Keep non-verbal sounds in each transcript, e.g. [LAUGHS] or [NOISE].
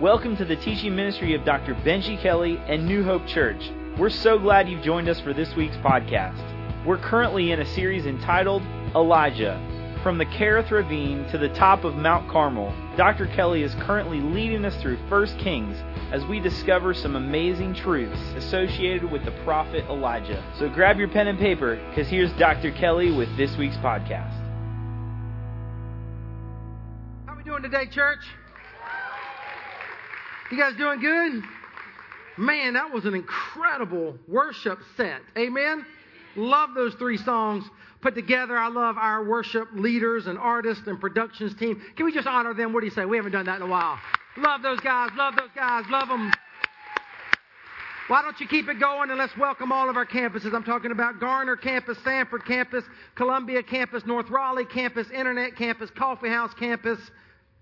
Welcome to the teaching ministry of Dr. Benji Kelly and New Hope Church. We're so glad you've joined us for this week's podcast. We're currently in a series entitled Elijah. From the Kerith Ravine to the top of Mount Carmel, Dr. Kelly is currently leading us through 1 Kings as we discover some amazing truths associated with the prophet Elijah. So grab your pen and paper because here's Dr. Kelly with this week's podcast. How are we doing today, church? You guys doing good? Man, that was an incredible worship set. Amen. Love those three songs put together. I love our worship leaders and artists and productions team. Can we just honor them? What do you say? We haven't done that in a while. Love those guys. Love those guys. Love them. Why don't you keep it going and let's welcome all of our campuses? I'm talking about Garner campus, Sanford campus, Columbia campus, North Raleigh campus, Internet campus, Coffee House campus,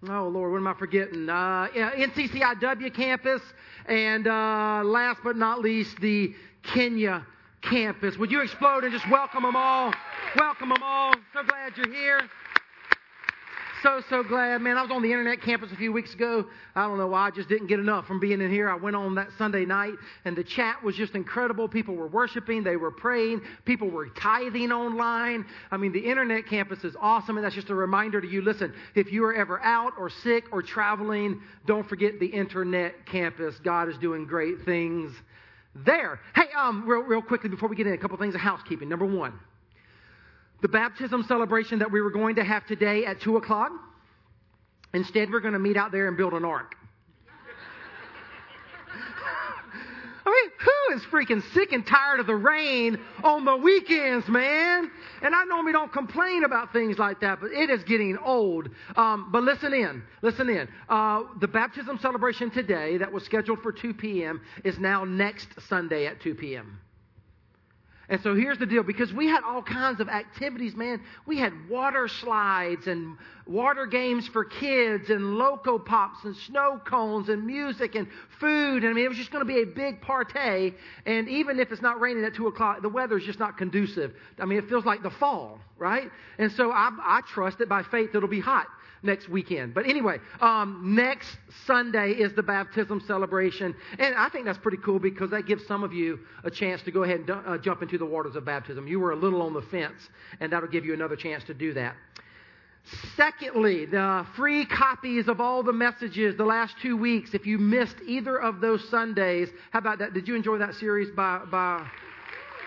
Oh, Lord, what am I forgetting? Uh, NCCIW campus, and uh, last but not least, the Kenya campus. Would you explode and just welcome them all? Welcome them all. So glad you're here so, so glad, man. I was on the internet campus a few weeks ago. I don't know why. I just didn't get enough from being in here. I went on that Sunday night, and the chat was just incredible. People were worshiping, they were praying, people were tithing online. I mean, the internet campus is awesome, and that's just a reminder to you listen, if you are ever out or sick or traveling, don't forget the internet campus. God is doing great things there. Hey, um, real, real quickly before we get in, a couple things of housekeeping. Number one, the baptism celebration that we were going to have today at 2 o'clock. Instead, we're going to meet out there and build an ark. [LAUGHS] I mean, who is freaking sick and tired of the rain on the weekends, man? And I normally don't complain about things like that, but it is getting old. Um, but listen in, listen in. Uh, the baptism celebration today that was scheduled for 2 p.m. is now next Sunday at 2 p.m. And so here's the deal because we had all kinds of activities, man. We had water slides and water games for kids and loco pops and snow cones and music and food. And I mean, it was just going to be a big party. And even if it's not raining at 2 o'clock, the weather's just not conducive. I mean, it feels like the fall, right? And so I, I trust that by faith it'll be hot next weekend. But anyway, um, next Sunday is the baptism celebration. And I think that's pretty cool because that gives some of you a chance to go ahead and uh, jump into the waters of baptism. You were a little on the fence, and that'll give you another chance to do that. Secondly, the free copies of all the messages the last two weeks. If you missed either of those Sundays, how about that? Did you enjoy that series by, by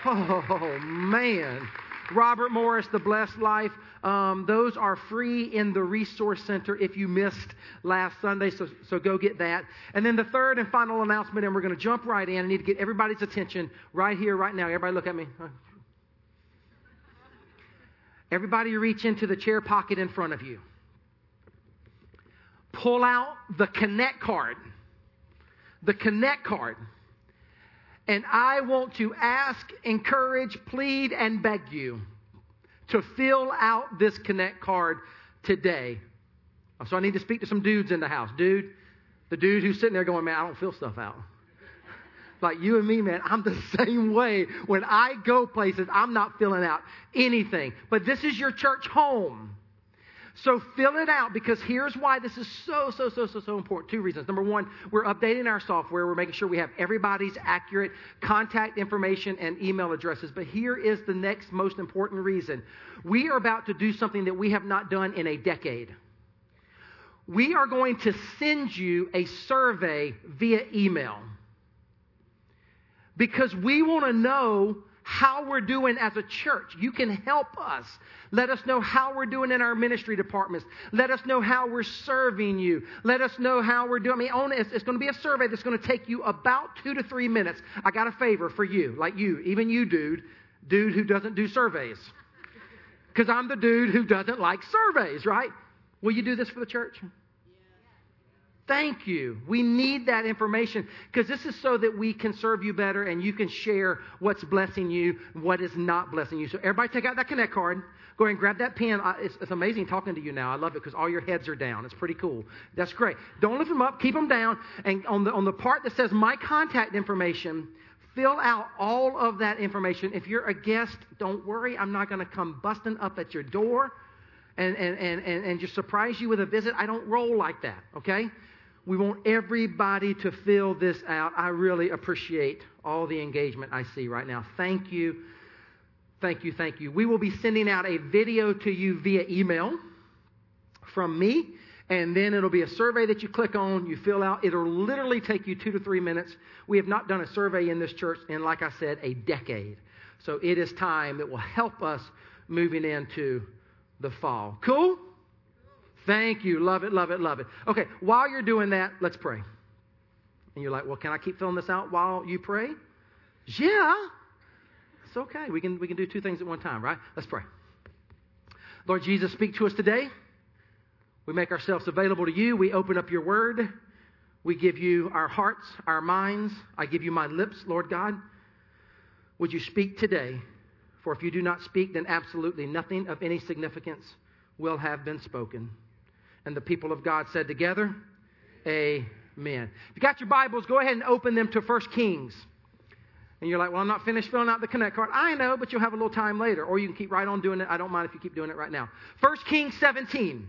oh man, Robert Morris, The Blessed Life? Um, those are free in the Resource Center if you missed last Sunday, so, so go get that. And then the third and final announcement, and we're going to jump right in. I need to get everybody's attention right here, right now. Everybody look at me. Everybody reach into the chair pocket in front of you. Pull out the Connect card. The Connect card. And I want to ask, encourage, plead, and beg you to fill out this Connect card today. Oh, so I need to speak to some dudes in the house. Dude, the dude who's sitting there going, man, I don't fill stuff out. Like you and me, man, I'm the [LAUGHS] same way. When I go places, I'm not filling out anything. But this is your church home. So fill it out because here's why this is so, so, so, so, so important. Two reasons. Number one, we're updating our software. We're making sure we have everybody's accurate contact information and email addresses. But here is the next most important reason. We are about to do something that we have not done in a decade. We are going to send you a survey via email because we want to know how we're doing as a church. You can help us. Let us know how we're doing in our ministry departments. Let us know how we're serving you. Let us know how we're doing. I mean, it's, it's going to be a survey that's going to take you about two to three minutes. I got a favor for you, like you, even you, dude, dude who doesn't do surveys. Because I'm the dude who doesn't like surveys, right? Will you do this for the church? Thank you. We need that information because this is so that we can serve you better and you can share what's blessing you, what is not blessing you. So, everybody take out that Connect card. Go ahead and grab that pen. It's, it's amazing talking to you now. I love it because all your heads are down. It's pretty cool. That's great. Don't lift them up, keep them down. And on the, on the part that says my contact information, fill out all of that information. If you're a guest, don't worry. I'm not going to come busting up at your door and, and, and, and, and just surprise you with a visit. I don't roll like that, okay? We want everybody to fill this out. I really appreciate all the engagement I see right now. Thank you. Thank you. Thank you. We will be sending out a video to you via email from me, and then it'll be a survey that you click on, you fill out. It'll literally take you two to three minutes. We have not done a survey in this church in, like I said, a decade. So it is time that will help us moving into the fall. Cool? Thank you. Love it, love it, love it. Okay, while you're doing that, let's pray. And you're like, well, can I keep filling this out while you pray? Yeah. It's okay. We can, we can do two things at one time, right? Let's pray. Lord Jesus, speak to us today. We make ourselves available to you. We open up your word. We give you our hearts, our minds. I give you my lips, Lord God. Would you speak today? For if you do not speak, then absolutely nothing of any significance will have been spoken. And the people of God said together, Amen. If you got your Bibles, go ahead and open them to 1 Kings. And you're like, well, I'm not finished filling out the connect card. I know, but you'll have a little time later. Or you can keep right on doing it. I don't mind if you keep doing it right now. 1 Kings 17.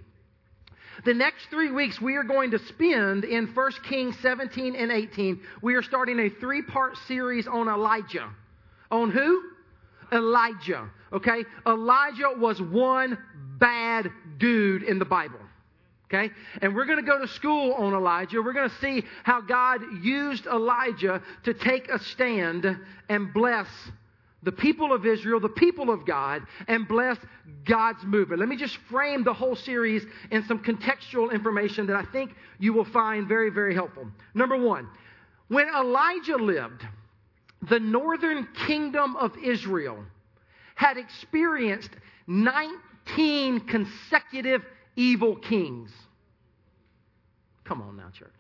The next three weeks we are going to spend in 1 Kings 17 and 18. We are starting a three part series on Elijah. On who? Elijah. Okay? Elijah was one bad dude in the Bible. Okay? And we're going to go to school on Elijah. We're going to see how God used Elijah to take a stand and bless the people of Israel, the people of God, and bless God's movement. Let me just frame the whole series in some contextual information that I think you will find very, very helpful. Number one, when Elijah lived, the northern kingdom of Israel had experienced 19 consecutive evil kings. Come on now, church.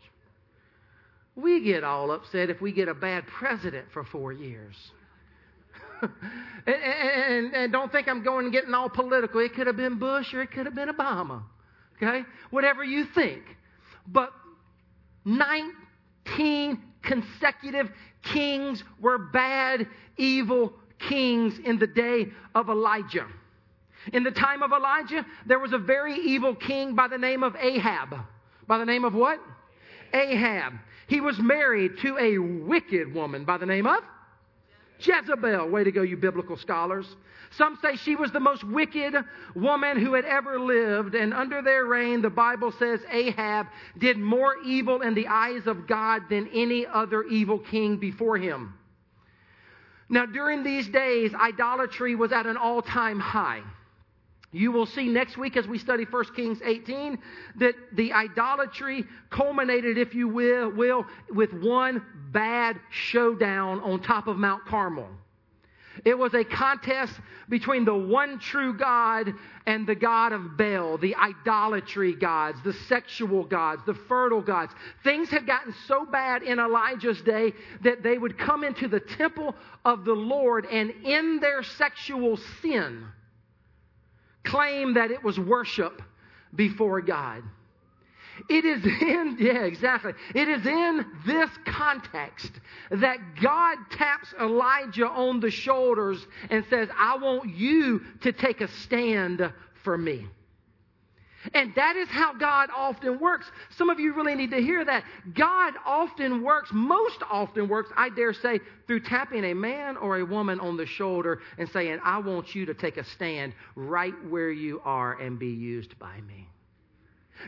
We get all upset if we get a bad president for four years. [LAUGHS] and, and, and, don't think I'm going and getting all political. It could have been Bush or it could have been Obama. Okay? Whatever you think. But 19 consecutive kings were bad, evil kings in the day of Elijah. In the time of Elijah, there was a very evil king by the name of Ahab. By the name of what? Ahab. He was married to a wicked woman by the name of Jezebel. Way to go, you biblical scholars. Some say she was the most wicked woman who had ever lived, and under their reign, the Bible says Ahab did more evil in the eyes of God than any other evil king before him. Now, during these days, idolatry was at an all time high. You will see next week as we study 1 Kings 18 that the idolatry culminated, if you will, will, with one bad showdown on top of Mount Carmel. It was a contest between the one true God and the God of Baal, the idolatry gods, the sexual gods, the fertile gods. Things had gotten so bad in Elijah's day that they would come into the temple of the Lord and in their sexual sin, claim that it was worship before God. It is in, [LAUGHS] yeah, exactly. It is in this context that God taps Elijah on the shoulders and says, I want you to take a stand for me. And that is how God often works. Some of you really need to hear that. God often works, most often works, I dare say, through tapping a man or a woman on the shoulder and saying, I want you to take a stand right where you are and be used by me.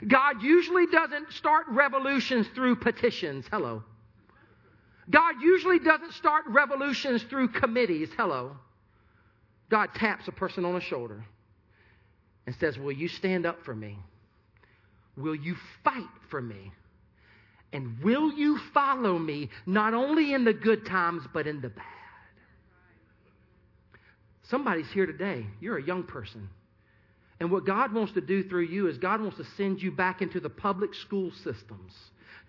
God usually doesn't start revolutions through petitions. Hello. God usually doesn't start revolutions through committees. Hello. God taps a person on the shoulder and says, Will you stand up for me? Will you fight for me? And will you follow me not only in the good times, but in the bad? Somebody's here today. You're a young person. And what God wants to do through you is God wants to send you back into the public school systems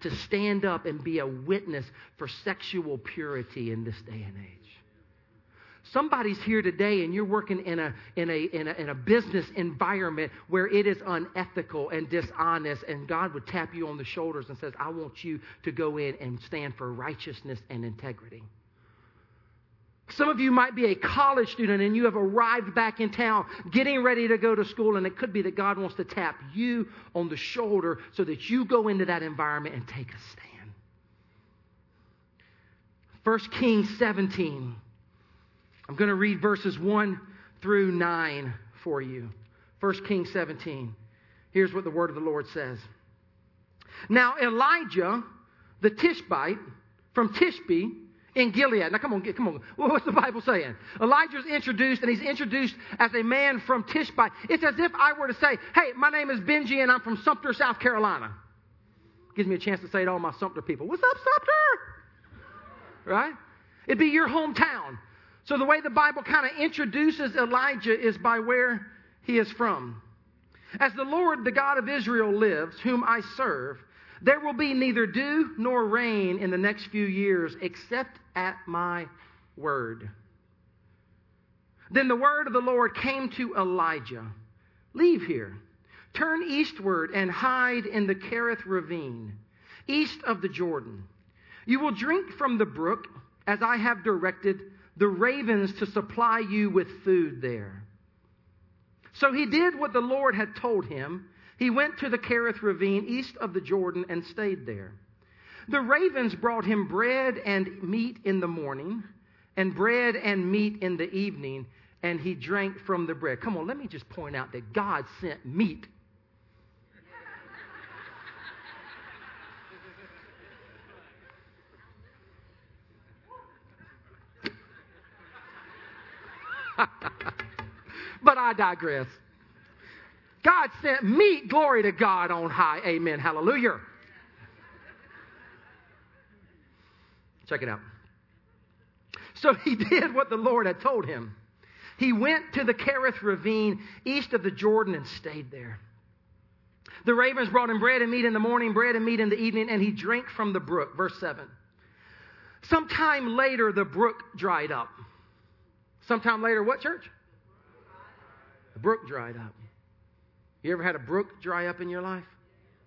to stand up and be a witness for sexual purity in this day and age. Somebody's here today and you're working in a, in, a, in, a, in a business environment where it is unethical and dishonest, and God would tap you on the shoulders and says, I want you to go in and stand for righteousness and integrity. Some of you might be a college student and you have arrived back in town getting ready to go to school, and it could be that God wants to tap you on the shoulder so that you go into that environment and take a stand. 1 Kings 17. I'm going to read verses 1 through 9 for you. 1 Kings 17. Here's what the word of the Lord says. Now, Elijah, the Tishbite from Tishbe, in Gilead. Now, come on, come on. What's the Bible saying? Elijah Elijah's introduced, and he's introduced as a man from Tishbite. It's as if I were to say, Hey, my name is Benji, and I'm from Sumter, South Carolina. Gives me a chance to say to all my Sumter people, What's up, Sumter? Right? It'd be your hometown. So, the way the Bible kind of introduces Elijah is by where he is from. As the Lord, the God of Israel, lives, whom I serve, there will be neither dew nor rain in the next few years except at my word. Then the word of the Lord came to Elijah Leave here, turn eastward, and hide in the Kerith ravine, east of the Jordan. You will drink from the brook, as I have directed the ravens to supply you with food there. So he did what the Lord had told him he went to the Kerith ravine east of the Jordan and stayed there. The ravens brought him bread and meat in the morning, and bread and meat in the evening, and he drank from the bread. Come on, let me just point out that God sent meat. [LAUGHS] but I digress. God sent meat, glory to God on high. Amen. Hallelujah. Check it out. So he [LAUGHS] did what the Lord had told him. He went to the Kerith ravine east of the Jordan and stayed there. The ravens brought him bread and meat in the morning, bread and meat in the evening, and he drank from the brook. Verse 7. Sometime later, the brook dried up. Sometime later, what church? The brook dried up. You ever had a brook dry up in your life?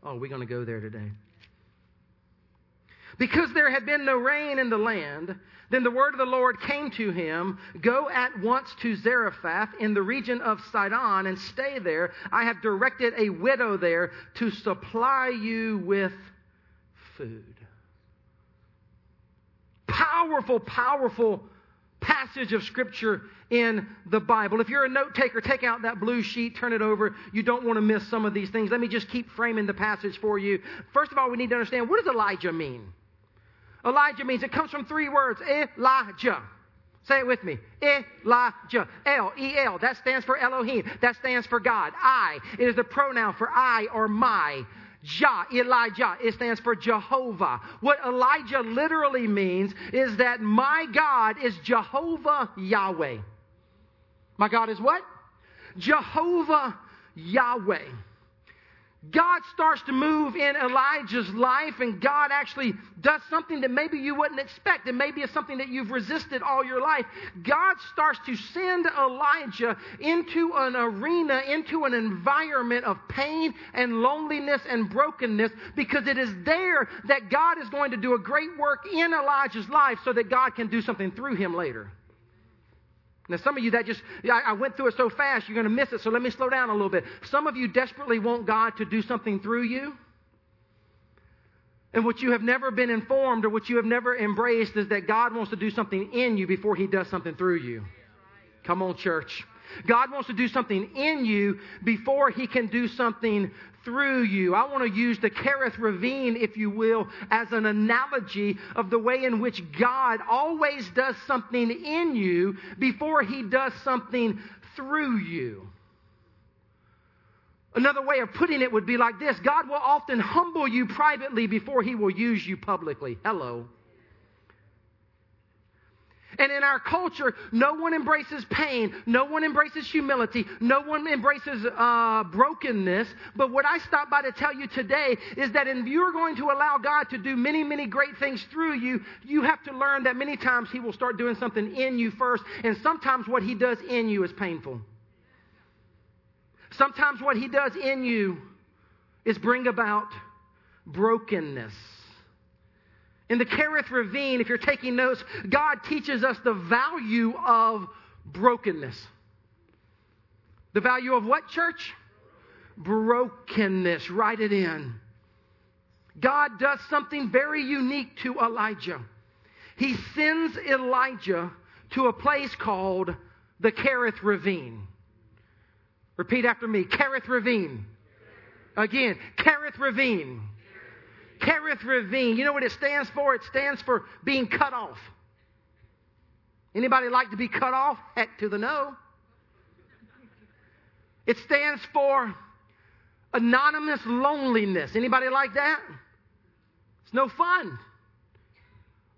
Oh, we're going to go there today. Because there had been no rain in the land, then the word of the Lord came to him Go at once to Zarephath in the region of Sidon and stay there. I have directed a widow there to supply you with food. Powerful, powerful passage of Scripture in the Bible. If you're a note taker, take out that blue sheet, turn it over. You don't want to miss some of these things. Let me just keep framing the passage for you. First of all, we need to understand what does Elijah mean? Elijah means it comes from three words Elijah. Say it with me. Elijah. L E L. That stands for Elohim. That stands for God. I. It is the pronoun for I or my. Jah, Elijah, it stands for Jehovah. What Elijah literally means is that my God is Jehovah Yahweh. My God is what? Jehovah Yahweh. God starts to move in Elijah's life, and God actually does something that maybe you wouldn't expect, and maybe it's something that you've resisted all your life. God starts to send Elijah into an arena, into an environment of pain and loneliness and brokenness, because it is there that God is going to do a great work in Elijah's life so that God can do something through him later. Now, some of you that just, I, I went through it so fast, you're going to miss it. So let me slow down a little bit. Some of you desperately want God to do something through you. And what you have never been informed or what you have never embraced is that God wants to do something in you before He does something through you. Come on, church. God wants to do something in you before He can do something through you. I want to use the Kerith Ravine, if you will, as an analogy of the way in which God always does something in you before He does something through you. Another way of putting it would be like this God will often humble you privately before He will use you publicly. Hello. And in our culture, no one embraces pain. No one embraces humility. No one embraces uh, brokenness. But what I stop by to tell you today is that if you're going to allow God to do many, many great things through you, you have to learn that many times He will start doing something in you first. And sometimes what He does in you is painful. Sometimes what He does in you is bring about brokenness. In the Kerith Ravine, if you're taking notes, God teaches us the value of brokenness. The value of what, church? Brokenness. Write it in. God does something very unique to Elijah. He sends Elijah to a place called the Kerith Ravine. Repeat after me Kerith Ravine. Again, Kerith Ravine. Kerith Ravine. You know what it stands for? It stands for being cut off. Anybody like to be cut off? Heck to the no. It stands for anonymous loneliness. Anybody like that? It's no fun.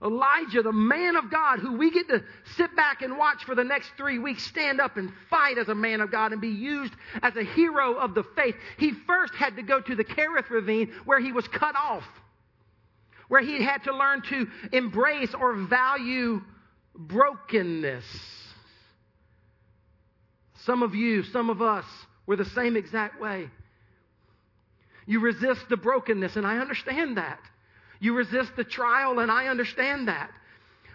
Elijah, the man of God, who we get to sit back and watch for the next three weeks, stand up and fight as a man of God and be used as a hero of the faith. He first had to go to the Kerith ravine where he was cut off, where he had to learn to embrace or value brokenness. Some of you, some of us, were the same exact way. You resist the brokenness, and I understand that. You resist the trial, and I understand that.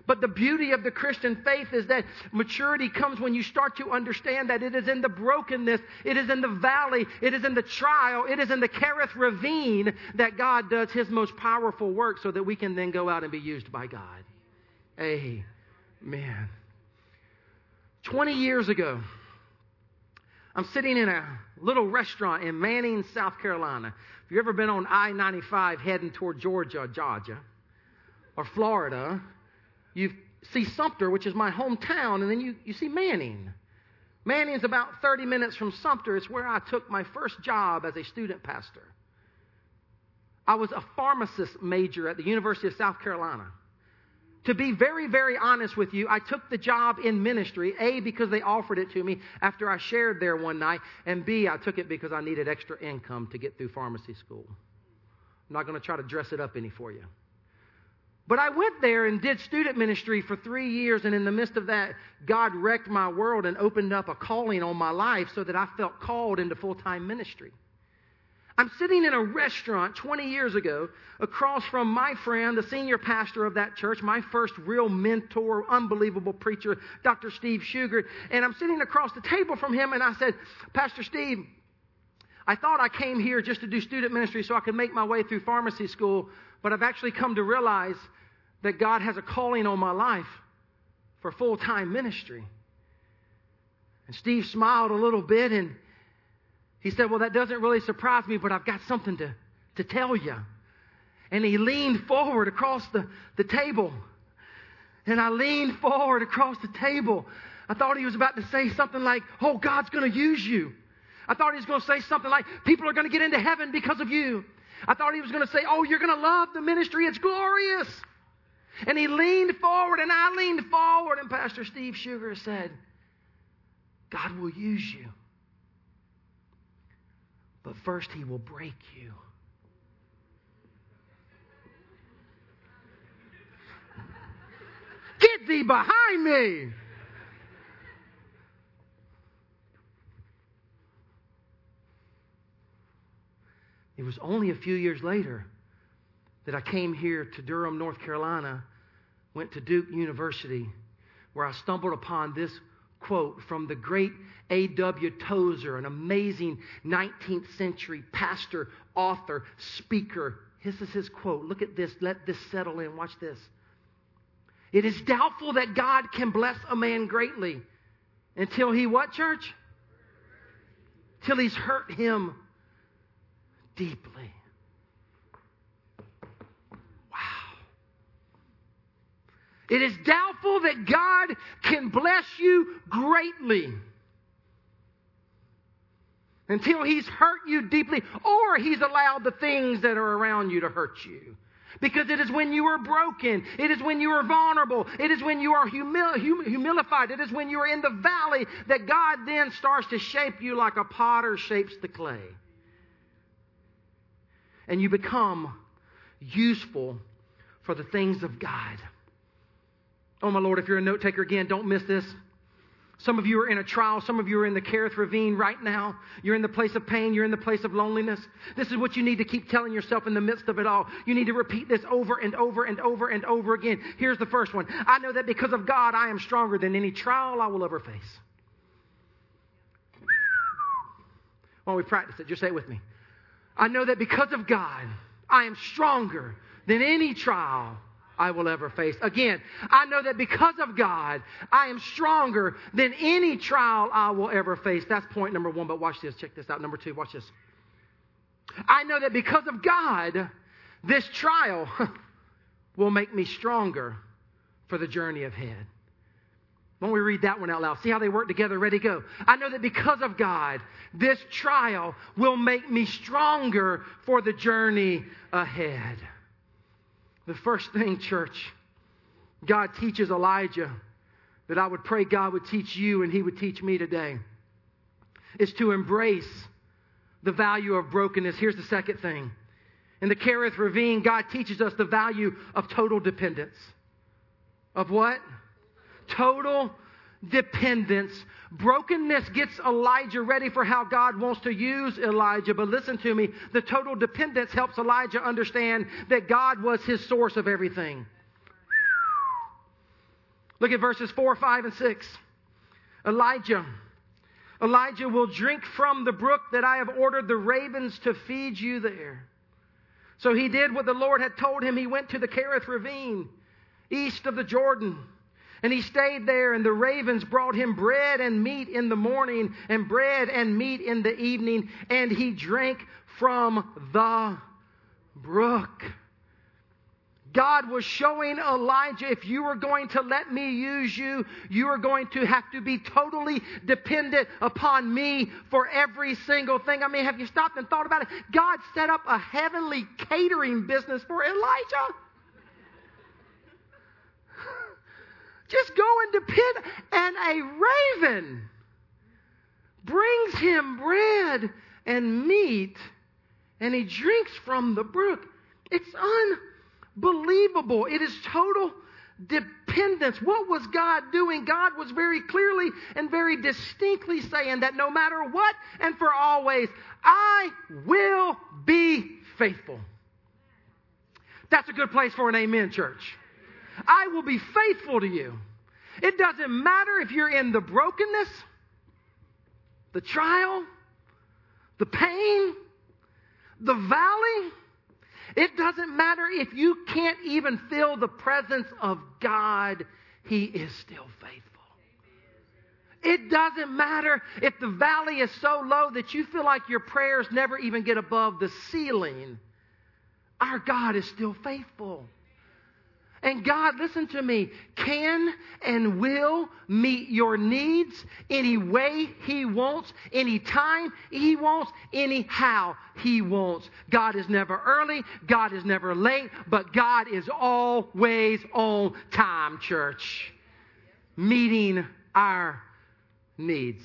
But the beauty of the Christian faith is that maturity comes when you start to understand that it is in the brokenness, it is in the valley, it is in the trial, it is in the Kerith ravine that God does his most powerful work so that we can then go out and be used by God. Amen. 20 years ago, I'm sitting in a little restaurant in Manning, South Carolina. If you've ever been on I 95 heading toward Georgia, Georgia, or Florida, you see Sumter, which is my hometown, and then you, you see Manning. Manning's about 30 minutes from Sumter. It's where I took my first job as a student pastor. I was a pharmacist major at the University of South Carolina. To be very, very honest with you, I took the job in ministry, A, because they offered it to me after I shared there one night, and B, I took it because I needed extra income to get through pharmacy school. I'm not going to try to dress it up any for you. But I went there and did student ministry for three years, and in the midst of that, God wrecked my world and opened up a calling on my life so that I felt called into full time ministry. I'm sitting in a restaurant 20 years ago across from my friend, the senior pastor of that church, my first real mentor, unbelievable preacher, Dr. Steve Shugart. And I'm sitting across the table from him and I said, Pastor Steve, I thought I came here just to do student ministry so I could make my way through pharmacy school, but I've actually come to realize that God has a calling on my life for full time ministry. And Steve smiled a little bit and he said, Well, that doesn't really surprise me, but I've got something to, to tell you. And he leaned forward across the, the table. And I leaned forward across the table. I thought he was about to say something like, Oh, God's going to use you. I thought he was going to say something like, People are going to get into heaven because of you. I thought he was going to say, Oh, you're going to love the ministry. It's glorious. And he leaned forward, and I leaned forward, and Pastor Steve Shugart said, God will use you. But first, he will break you. Get thee behind me. It was only a few years later that I came here to Durham, North Carolina, went to Duke University, where I stumbled upon this quote from the great A.W. Tozer, an amazing 19th century pastor, author, speaker. This is his quote. Look at this. Let this settle in. Watch this. It is doubtful that God can bless a man greatly until he what, church? Till he's hurt him deeply. It is doubtful that God can bless you greatly until He's hurt you deeply or He's allowed the things that are around you to hurt you. Because it is when you are broken, it is when you are vulnerable, it is when you are humil- hum- humilified, it is when you are in the valley that God then starts to shape you like a potter shapes the clay. And you become useful for the things of God. Oh, my Lord, if you're a note taker again, don't miss this. Some of you are in a trial. Some of you are in the Kerith Ravine right now. You're in the place of pain. You're in the place of loneliness. This is what you need to keep telling yourself in the midst of it all. You need to repeat this over and over and over and over again. Here's the first one I know that because of God, I am stronger than any trial I will ever face. Why don't we practice it? Just say it with me. I know that because of God, I am stronger than any trial I will ever face. Again, I know that because of God, I am stronger than any trial I will ever face. That's point number one, but watch this. Check this out. Number two, watch this. I know that because of God, this trial [LAUGHS] will make me stronger for the journey ahead. Don't we read that one out loud? See how they work together? Ready, go. I know that because of God, this trial will make me stronger for the journey ahead. The first thing, church, God teaches Elijah that I would pray God would teach you and he would teach me today is to embrace the value of brokenness. Here's the second thing. In the Kerith Ravine, God teaches us the value of total dependence. Of what? Total dependence. Brokenness gets Elijah ready for how God wants to use Elijah. But listen to me the total dependence helps Elijah understand that God was his source of everything. Look at verses 4, 5, and 6. Elijah. Elijah will drink from the brook that I have ordered the ravens to feed you there. So he did what the Lord had told him. He went to the Kerith ravine, east of the Jordan. And he stayed there, and the ravens brought him bread and meat in the morning, and bread and meat in the evening, and he drank from the brook. God was showing Elijah, if you are going to let me use you, you are going to have to be totally dependent upon me for every single thing. I mean, have you stopped and thought about it? God set up a heavenly catering business for Elijah. Just go and pit, And a raven brings him bread and meat, and he drinks from the brook. It's unbelievable. It is total dependence. What was God doing? God was very clearly and very distinctly saying that no matter what and for always, I will be faithful. That's a good place for an amen, church. I will be faithful to you. It doesn't matter if you're in the brokenness, the trial, the pain, the valley. It doesn't matter if you can't even feel the presence of God, He is still faithful. It doesn't matter if the valley is so low that you feel like your prayers never even get above the ceiling. Our God is still faithful. And God, listen to me, can and will meet your needs any way He wants, any time He wants, anyhow He wants. God is never early, God is never late, but God is always on time, church, meeting our needs.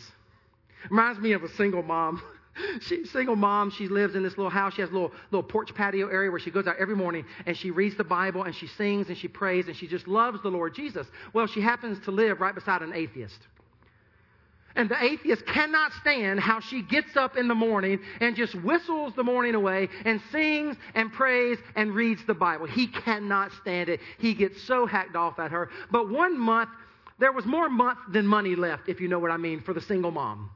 Reminds me of a single mom. [LAUGHS] [LAUGHS] She's single mom. She lives in this little house. She has a little, little porch patio area where she goes out every morning and she reads the Bible and she sings and she prays and she just loves the Lord Jesus. Well, she happens to live right beside an atheist. And the atheist cannot stand how she gets up in the morning and just whistles the morning away and sings and prays and reads the Bible. He cannot stand it. He gets so hacked off at her. But one month, there was more month than money left, if you know what I mean, for the single mom.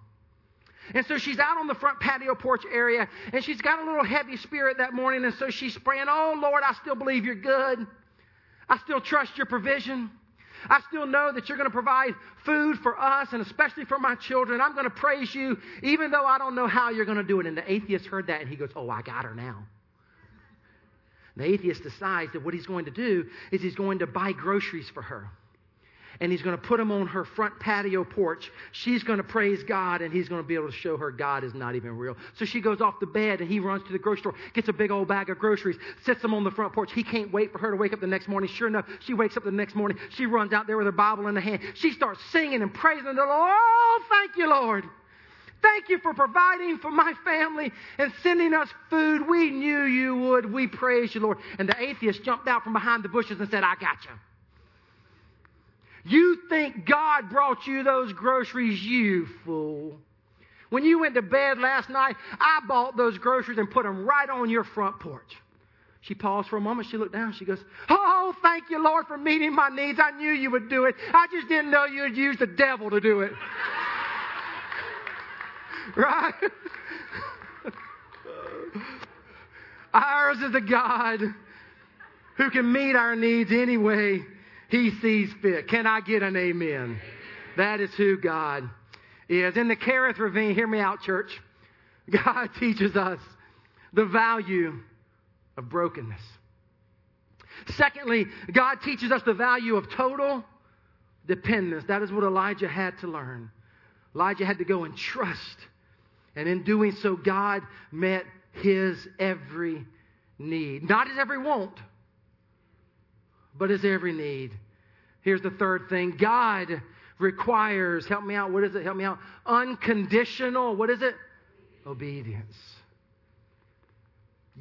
And so she's out on the front patio porch area, and she's got a little heavy spirit that morning, and so she's praying, Oh Lord, I still believe you're good. I still trust your provision. I still know that you're going to provide food for us and especially for my children. I'm going to praise you even though I don't know how you're going to do it. And the atheist heard that and he goes, Oh, I got her now. The atheist decides that what he's going to do is he's going to buy groceries for her and he's going to put them on her front patio porch. She's going to praise God, and he's going to be able to show her God is not even real. So she goes off the bed, and he runs to the grocery store, gets a big old bag of groceries, sets them on the front porch. He can't wait for her to wake up the next morning. Sure enough, she wakes up the next morning. She runs out there with her Bible in her hand. She starts singing and praising the Lord. Oh, thank you, Lord. Thank you for providing for my family and sending us food. We knew you would. We praise you, Lord. And the atheist jumped out from behind the bushes and said, I got you. You think God brought you those groceries, you fool. When you went to bed last night, I bought those groceries and put them right on your front porch. She paused for a moment. She looked down. She goes, Oh, thank you, Lord, for meeting my needs. I knew you would do it. I just didn't know you'd use the devil to do it. [LAUGHS] right? [LAUGHS] Ours is a God who can meet our needs any way he sees fit. Can I get an amen? That is who God is. In the Kerith Ravine, hear me out, church. [LAUGHS] God teaches us the value of brokenness. Secondly, God teaches us the value of total dependence. That is what Elijah had to learn. Elijah had to go and trust. And in doing so, God met his every need. Not his every want, but his every need. Here's the third thing God requires, help me out, what is it? Help me out. Unconditional, what is it? Obedience.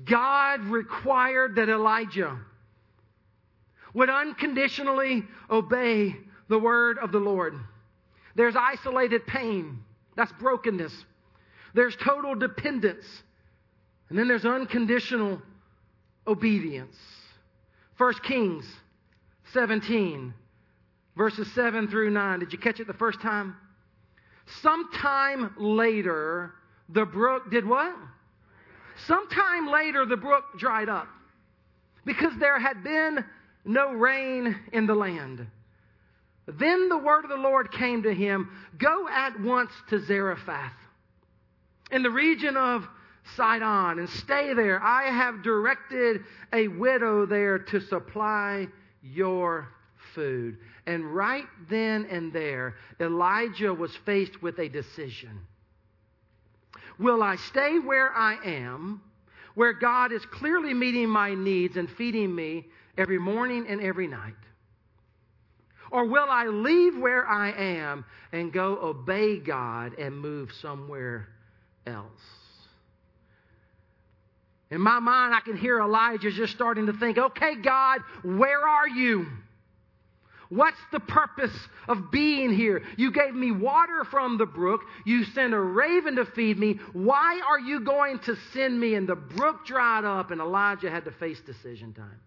God required that Elijah would unconditionally obey the word of the Lord. There's isolated pain, that's brokenness. There's total dependence, and then there's unconditional obedience. 1 Kings 17, verses 7 through 9. Did you catch it the first time? Sometime later, the brook did what? Sometime later, the brook dried up because there had been no rain in the land. Then the word of the Lord came to him Go at once to Zarephath in the region of Sidon and stay there. I have directed a widow there to supply your food. And right then and there, Elijah was faced with a decision. Will I stay where I am, where God is clearly meeting my needs and feeding me every morning and every night? Or will I leave where I am and go obey God and move somewhere else? In my mind, I can hear Elijah just starting to think, okay, God, where are you? What's the purpose of being here? You gave me water from the brook. You sent a raven to feed me. Why are you going to send me? And the brook dried up, and Elijah had to face decision time.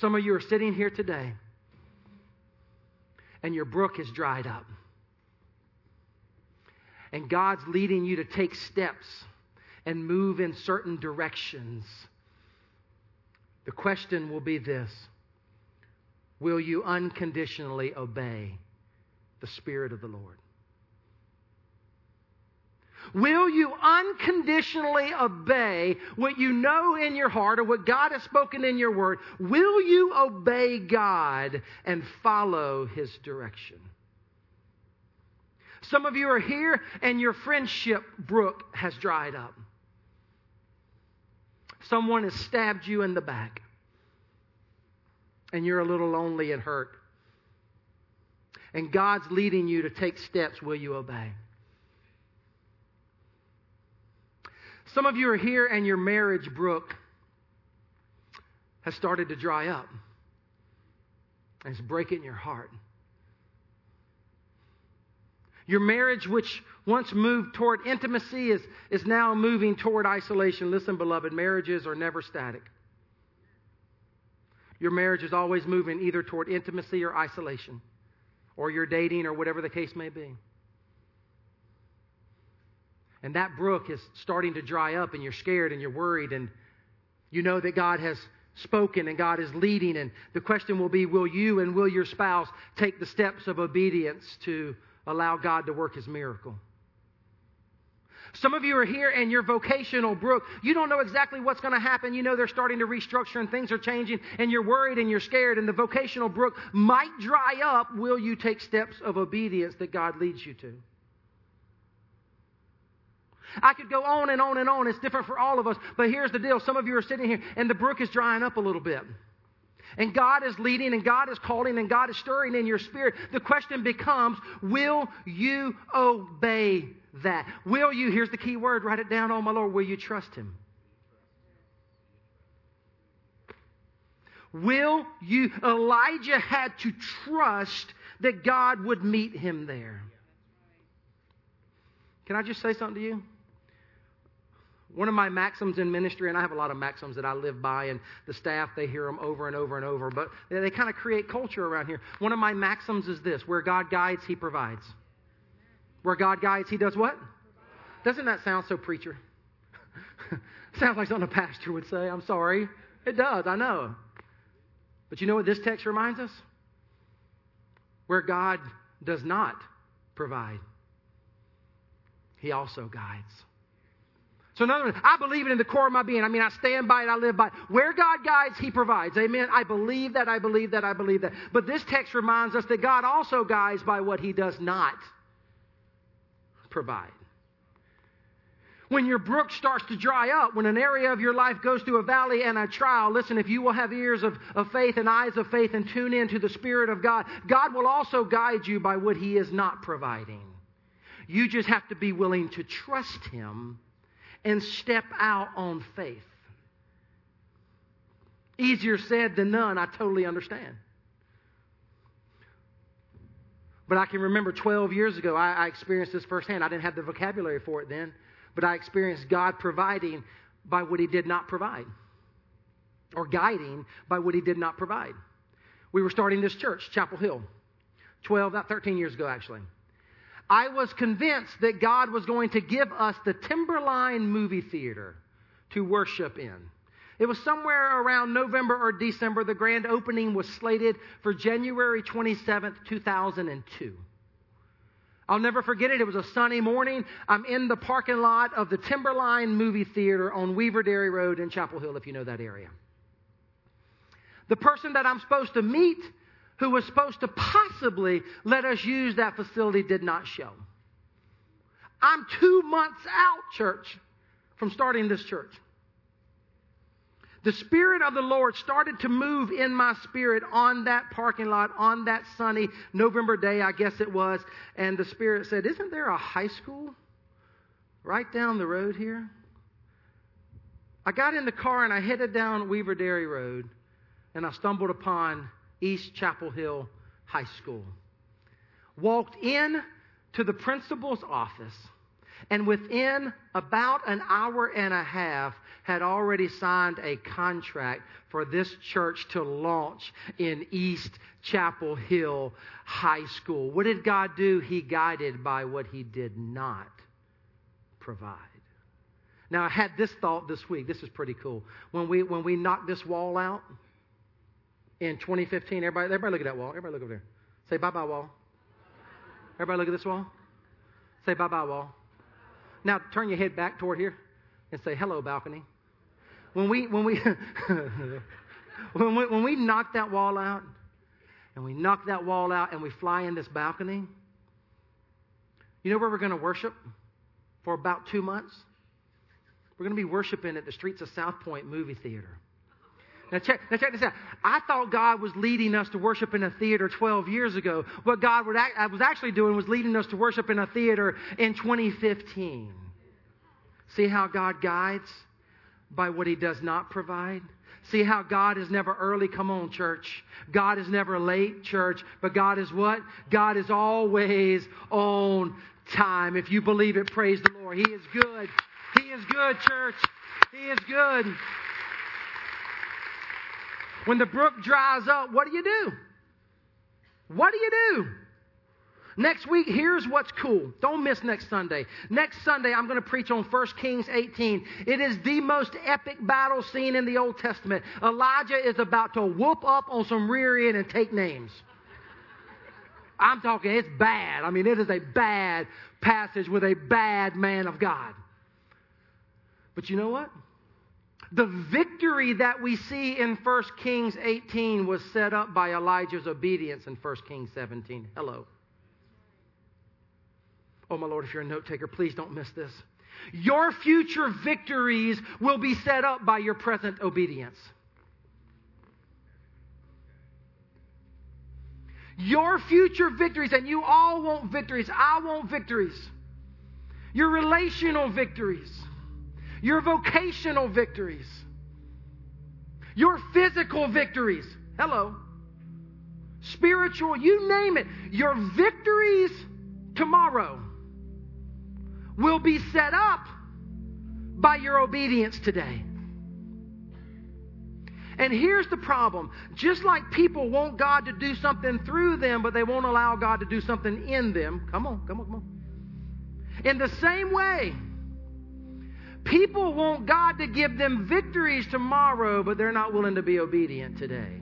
Some of you are sitting here today, and your brook has dried up. And God's leading you to take steps and move in certain directions. The question will be this Will you unconditionally obey the Spirit of the Lord? Will you unconditionally obey what you know in your heart or what God has spoken in your word? Will you obey God and follow His direction? Some of you are here and your friendship brook has dried up. Someone has stabbed you in the back, and you're a little lonely and hurt. And God's leading you to take steps. Will you obey? Some of you are here, and your marriage brook has started to dry up. And it's breaking your heart. Your marriage, which once moved toward intimacy, is, is now moving toward isolation. Listen, beloved, marriages are never static. Your marriage is always moving either toward intimacy or isolation, or you're dating, or whatever the case may be. And that brook is starting to dry up, and you're scared and you're worried, and you know that God has spoken and God is leading. And the question will be will you and will your spouse take the steps of obedience to allow God to work his miracle. Some of you are here and your vocational brook, you don't know exactly what's going to happen. You know they're starting to restructure and things are changing and you're worried and you're scared and the vocational brook might dry up. Will you take steps of obedience that God leads you to? I could go on and on and on. It's different for all of us. But here's the deal. Some of you are sitting here and the brook is drying up a little bit and God is leading and God is calling and God is stirring in your spirit, the question becomes will you obey that? Will you, here's the key word, write it down, oh my Lord, will you trust Him? Will you? Elijah had to trust that God would meet him there. Can I just say something to you? One of my maxims in ministry, and I have a lot of maxims that I live by, and the staff, they hear them over and over and over, but they, they kind of create culture around here. One of my maxims is this where God guides, He provides. Where God guides, He does what? Doesn't that sound so preacher? [LAUGHS] Sounds like something a pastor would say. I'm sorry. It does, I know. But you know what this text reminds us? Where God does not provide, He also guides. So, in other words, I believe it in the core of my being. I mean, I stand by it, I live by it. Where God guides, He provides. Amen. I believe that, I believe that, I believe that. But this text reminds us that God also guides by what He does not provide. When your brook starts to dry up, when an area of your life goes through a valley and a trial, listen, if you will have ears of, of faith and eyes of faith and tune in to the Spirit of God, God will also guide you by what He is not providing. You just have to be willing to trust Him and step out on faith. Easier said than done, I totally understand. But I can remember 12 years ago, I, I, experienced this firsthand. I didn't have the vocabulary for it then, but I experienced God providing by what He did not provide, or guiding by what He did not provide. We were starting this church, Chapel Hill, 12, about 13 years ago, actually. I was convinced that God was going to give us the Timberlyne movie theater to worship in. It was somewhere around November or December. The grand opening was slated for January 27th, 2002. I'll never forget it. It was a sunny morning. I'm in the parking lot of the Timberlyne movie theater on Weaver Dairy Road in Chapel Hill, if you know that area. The person that I'm supposed to meet who was supposed to possibly let us use that facility did not show. I'm two months out, church, from starting this church. The Spirit of the Lord started to move in my spirit on that parking lot on that sunny November day, I guess it was. And the Spirit said, Isn't there a high school right down the road here? I got in the car and I headed down Weaver Dairy Road and I stumbled upon East Chapel Hill High School. Walked in to the principal's office, and within about an hour and a half, had already signed a contract for this church to launch in East Chapel Hill High School. What did God do? He guided by what He did not provide. Now, I had this thought this week. This is pretty cool. When we, when we knocked this wall out, in 2015. Everybody, everybody look at that wall. Everybody look over there. Say bye bye wall. Everybody look at this wall. Say bye bye wall. Now turn your head back toward here and say hello balcony. When we when we [LAUGHS] when we when we knock that wall out and we knock that wall out and we fly in this balcony, you know where we're going to worship for about two months? We're going to be worshiping at the streets of South Point movie theater. Now check, now check this out. I thought God was leading us to worship in a theater 12 years ago. What God was actually doing was leading us to worship in a theater in 2015. See how God guides by what He does not provide? See how God is never early. Come on, church. God is never late, church. But God is what? God is always on time. If you believe it, praise the Lord. He is good. He is good, church. He is good. When the brook dries up, what do you do? What do you do? Next week, here's what's cool. Don't miss next Sunday. Next Sunday, I'm going to preach on 1 Kings 18. It is the most epic battle scene in the Old Testament. Elijah is about to whoop up on some rear end and take names. I'm talking, it's bad. I mean, it is a bad passage with a bad man of God. But you know what? The victory that we see in 1 Kings 18 was set up by Elijah's obedience in 1 Kings 17. Hello. Oh, my Lord, if you're a note taker, please don't miss this. Your future victories will be set up by your present obedience. Your future victories, and you all want victories. I want victories. Your relational victories your vocational victories, your physical victories. Hello. Spiritual, you name it. Your victories tomorrow will be set up by your obedience today. And here's the problem just like people want God to do something through them, but they won't allow God to do something in them. Come on, come on, come on. In the same way, people want God to give them victories tomorrow, but they're not willing to be obedient today.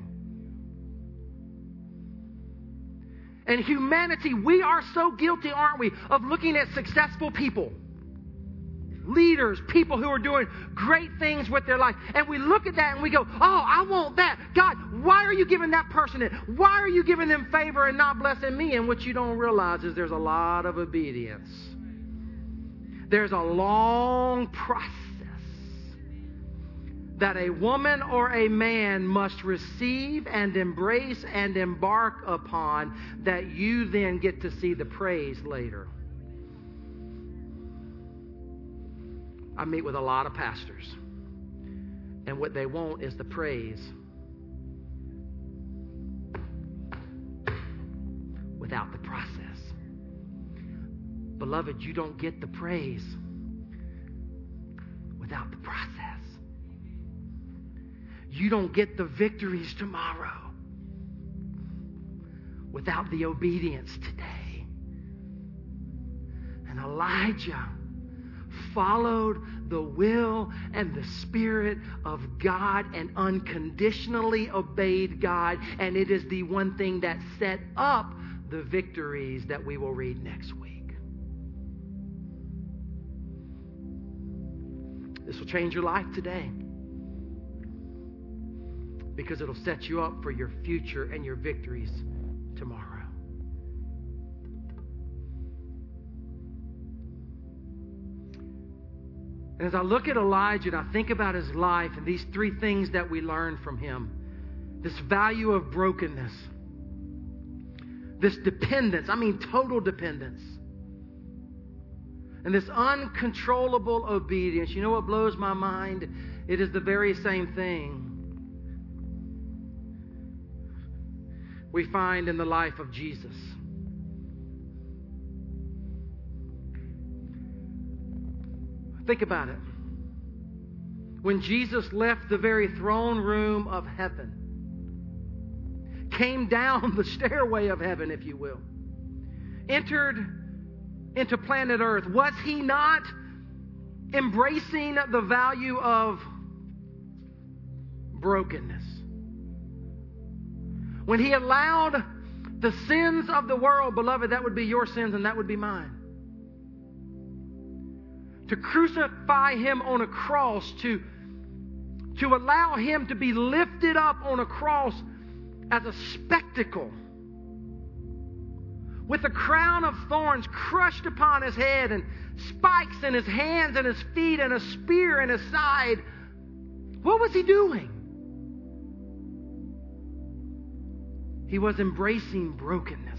And humanity, we are so guilty, aren't we, of looking at successful people leaders, people who are doing great things with their life. And we look at that and we go, Oh, I want that. God, why are you giving that person it? Why are you giving them favor and not blessing me? And what you don't realize is there's a lot of obedience. There's a long process that a woman or a man must receive and embrace and embark upon that you then get to see the praise later. I meet with a lot of pastors, and what they want is the praise without the process. Beloved, you don't get the praise without the process. You don't get the victories tomorrow without the obedience today. And Elijah followed the will and the Spirit of God and unconditionally obeyed God. And it is the one thing that set up the victories that we will read next week. This will change your life today because it'll set you up for your future and your victories tomorrow. And as I look at Elijah and I think about his life and these three things that we learn from him this value of brokenness, this dependence, I mean, total dependence, and this uncontrollable obedience. You know what blows my mind? It is the very same thing we find in the life of Jesus. Think about it. When Jesus left the very throne room of heaven, came [LAUGHS] down the stairway of heaven, if you will, entered into planet Earth, was he not embracing the value of brokenness? When he allowed the sins of the world, beloved, that would be your sins and that would be mine to crucify him on a cross, to, to allow him to be lifted up on a cross as a spectacle with a crown of thorns crushed upon his head and spikes in his hands and his feet and a spear in his side. What was he doing? He was embracing brokenness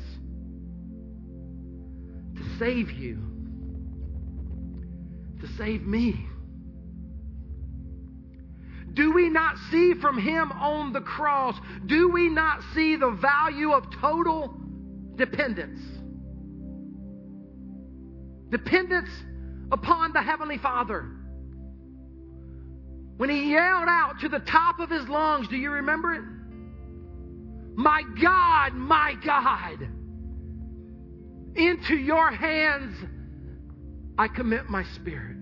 to save you to save me. Do we not see from him on the cross, do we not see the value of total dependence? Dependence upon the Heavenly Father. When he yelled out to the top of his lungs, do you remember it? My God, my God, into your hands I commit my spirit.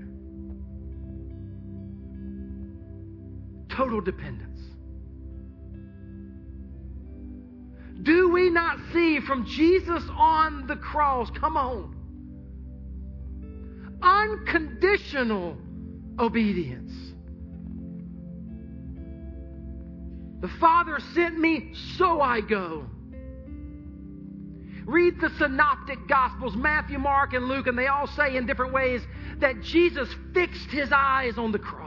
Total dependence. Do we not see from Jesus on the cross, come on, unconditional obedience? The Father sent me, so I go. Read the synoptic gospels, Matthew, Mark, and Luke, and they all say in different ways that Jesus fixed his eyes on the cross.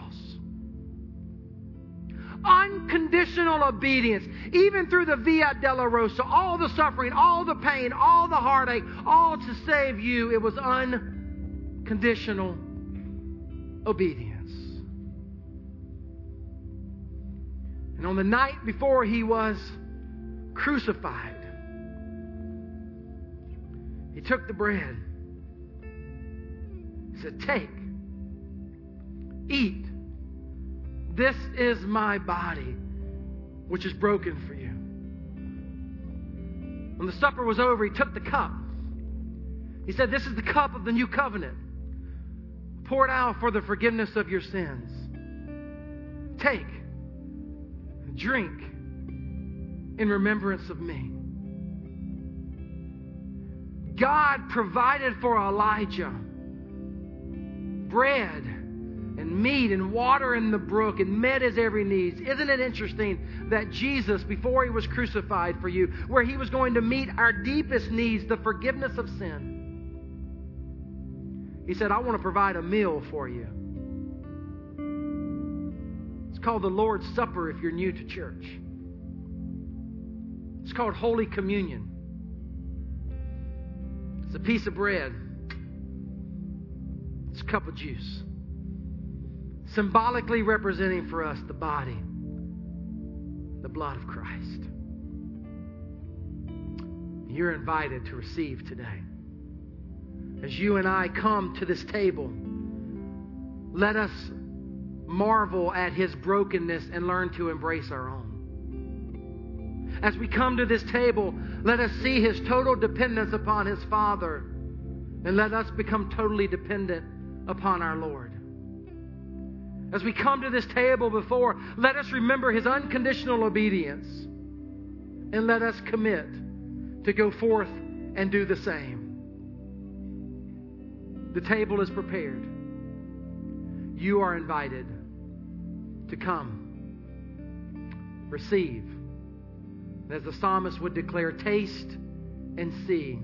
Unconditional obedience, even through the Via Dolorosa, all the suffering, all the pain, all the heartache, all to save you, it was unconditional obedience. And on the night before he was crucified, he took the bread. He said, Take, eat. This is my body, which is broken for you. When the supper was over, he took the cup. He said, This is the cup of the new covenant, poured out for the forgiveness of your sins. Take, drink in remembrance of me. God provided for Elijah bread and meat and water in the brook and met his every needs. Isn't it interesting that Jesus, before he was crucified for you, where he was going to meet our deepest needs, the forgiveness of sin, he said, I want to provide a meal for you. It's called the Lord's Supper if you're new to church. It's called Holy Communion. It's a piece of bread. It's a cup of juice. Symbolically representing for us the body, the blood of Christ. You're invited to receive today. As you and I come to this table, let us marvel at his brokenness and learn to embrace our own. As we come to this table, let us see his total dependence upon his Father, and let us become totally dependent upon our Lord. As we come to this table before, let us remember his unconditional obedience, and let us commit to go forth and do the same. The table is prepared. You are invited to come, receive. as the psalmist would declare, taste and see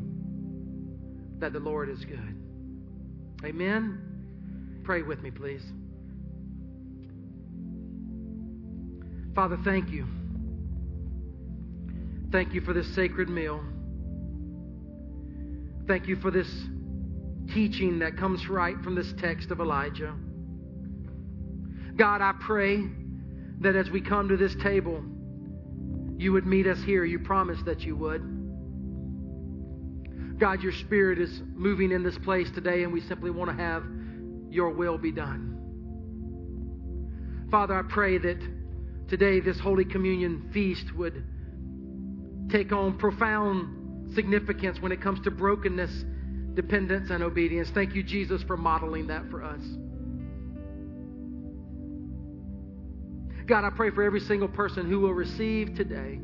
that the Lord is good. Amen. Pray with me, please. Father, thank you. Thank you for this sacred meal. Thank you for this teaching that comes right from this text of Elijah. God, I pray that as we come to this table, you would meet us here. You promised that you would. God, your spirit is moving in this place today, and we simply want to have your will be done. Father, I pray that today this Holy Communion feast would take on profound significance when it comes to brokenness dependence and obedience. Thank you, Jesus, for modeling that for us. God, I pray for every single person who will receive today.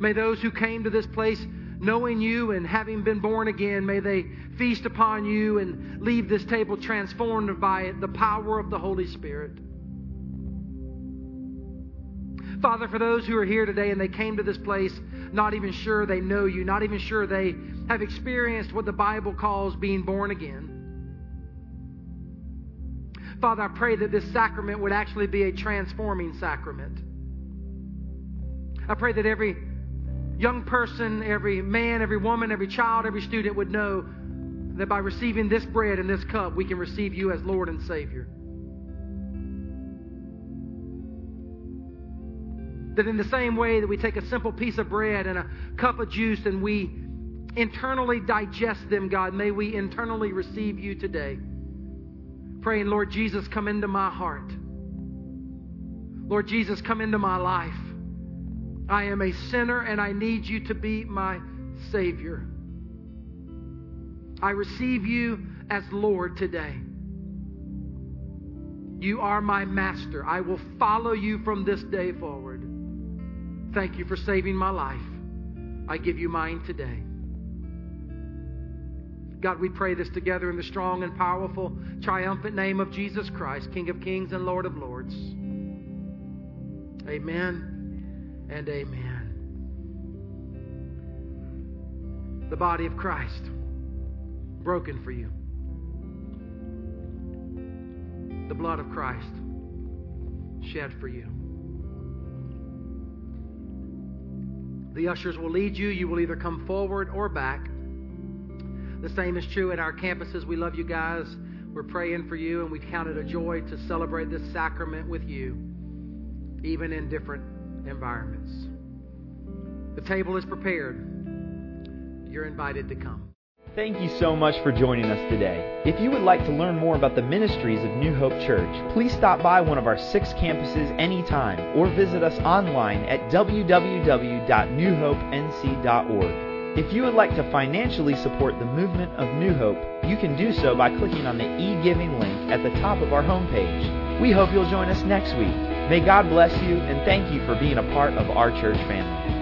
May those who came to this place knowing you and having been born again, may they feast upon you and leave this table transformed by the power of the Holy Spirit. Father, for those who are here today and they came to this place not even sure they know you, not even sure they have experienced what the Bible calls being born again. Father, I pray that this sacrament would actually be a transforming sacrament. I pray that every young person, every man, every woman, every child, every student would know that by receiving this bread and this cup, we can receive you as Lord and Savior. That in the same way that we take a simple piece of bread and a cup of juice and we internally digest them, God, may we internally receive you today. Praying, Lord Jesus, come into my heart. Lord Jesus, come into my life. I am a sinner and I need you to be my Savior. I receive you as Lord today. You are my master. I will follow you from this day forward. Thank you for saving my life. I give you mine today. God, we pray this together in the strong and powerful, triumphant name of Jesus Christ, King of kings and Lord of lords. Amen and amen. The body of Christ, broken for you. The blood of Christ, shed for you. The ushers will lead you. You will either come forward or back. The same is true at our campuses. We love you guys. We're praying for you, and we count it a joy to celebrate this sacrament with you. even in different environments. The table is prepared. You're invited to come. Thank you so much for joining us today. If you would like to learn more about the ministries of New Hope Church, please stop by one of our six campuses anytime or visit us online at www.newhopenc.org. If you would like to financially support the movement of New Hope, you can do so by clicking on the e-giving link at the top of our homepage. We hope you'll join us next week. May God bless you and thank you for being a part of our church family.